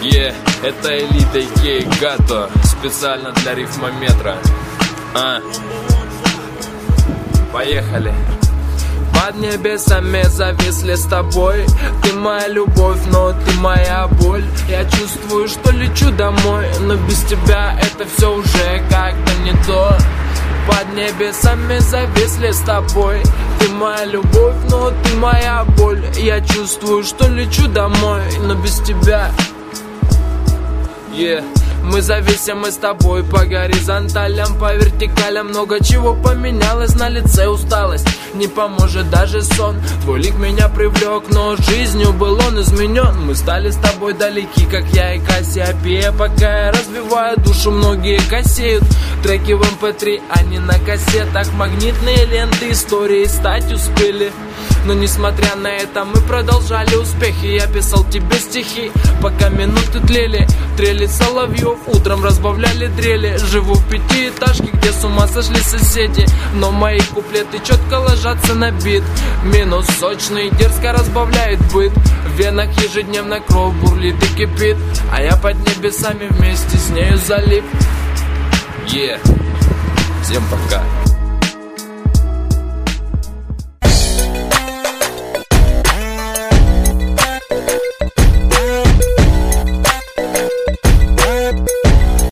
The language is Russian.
Это элита Икеи Гато Специально для рифмометра. А. Поехали. Под небесами зависли с тобой. Ты моя любовь, но ты моя боль. Я чувствую, что лечу домой Но без тебя это все уже как-то не то. Под небесами зависли с тобой. Ты моя любовь, но ты моя боль. Я чувствую, что лечу домой Но без тебя Yeah. Мы зависим мы с тобой по горизонталям, по вертикалям. Много чего поменялось, на лице усталость Не поможет даже сон. Твой лик меня привлек, но жизнью был он изменен. Мы стали с тобой далеки, как я и Кассиопея. Пока я развиваю душу, многие косеют Треки в mp3, а не на кассетах. Магнитные ленты истории стать успели но несмотря на это мы продолжали успехи. Я писал тебе стихи, пока минуты тлели. Трели соловьев, утром разбавляли дрели. Живу в пятиэтажке, где с ума сошли соседи. Но мои куплеты четко ложатся на бит. Минус сочный, дерзко разбавляет быт. В венах ежедневно кровь бурлит и кипит. А я под небесами вместе с нею залип. Yeah. Всем пока.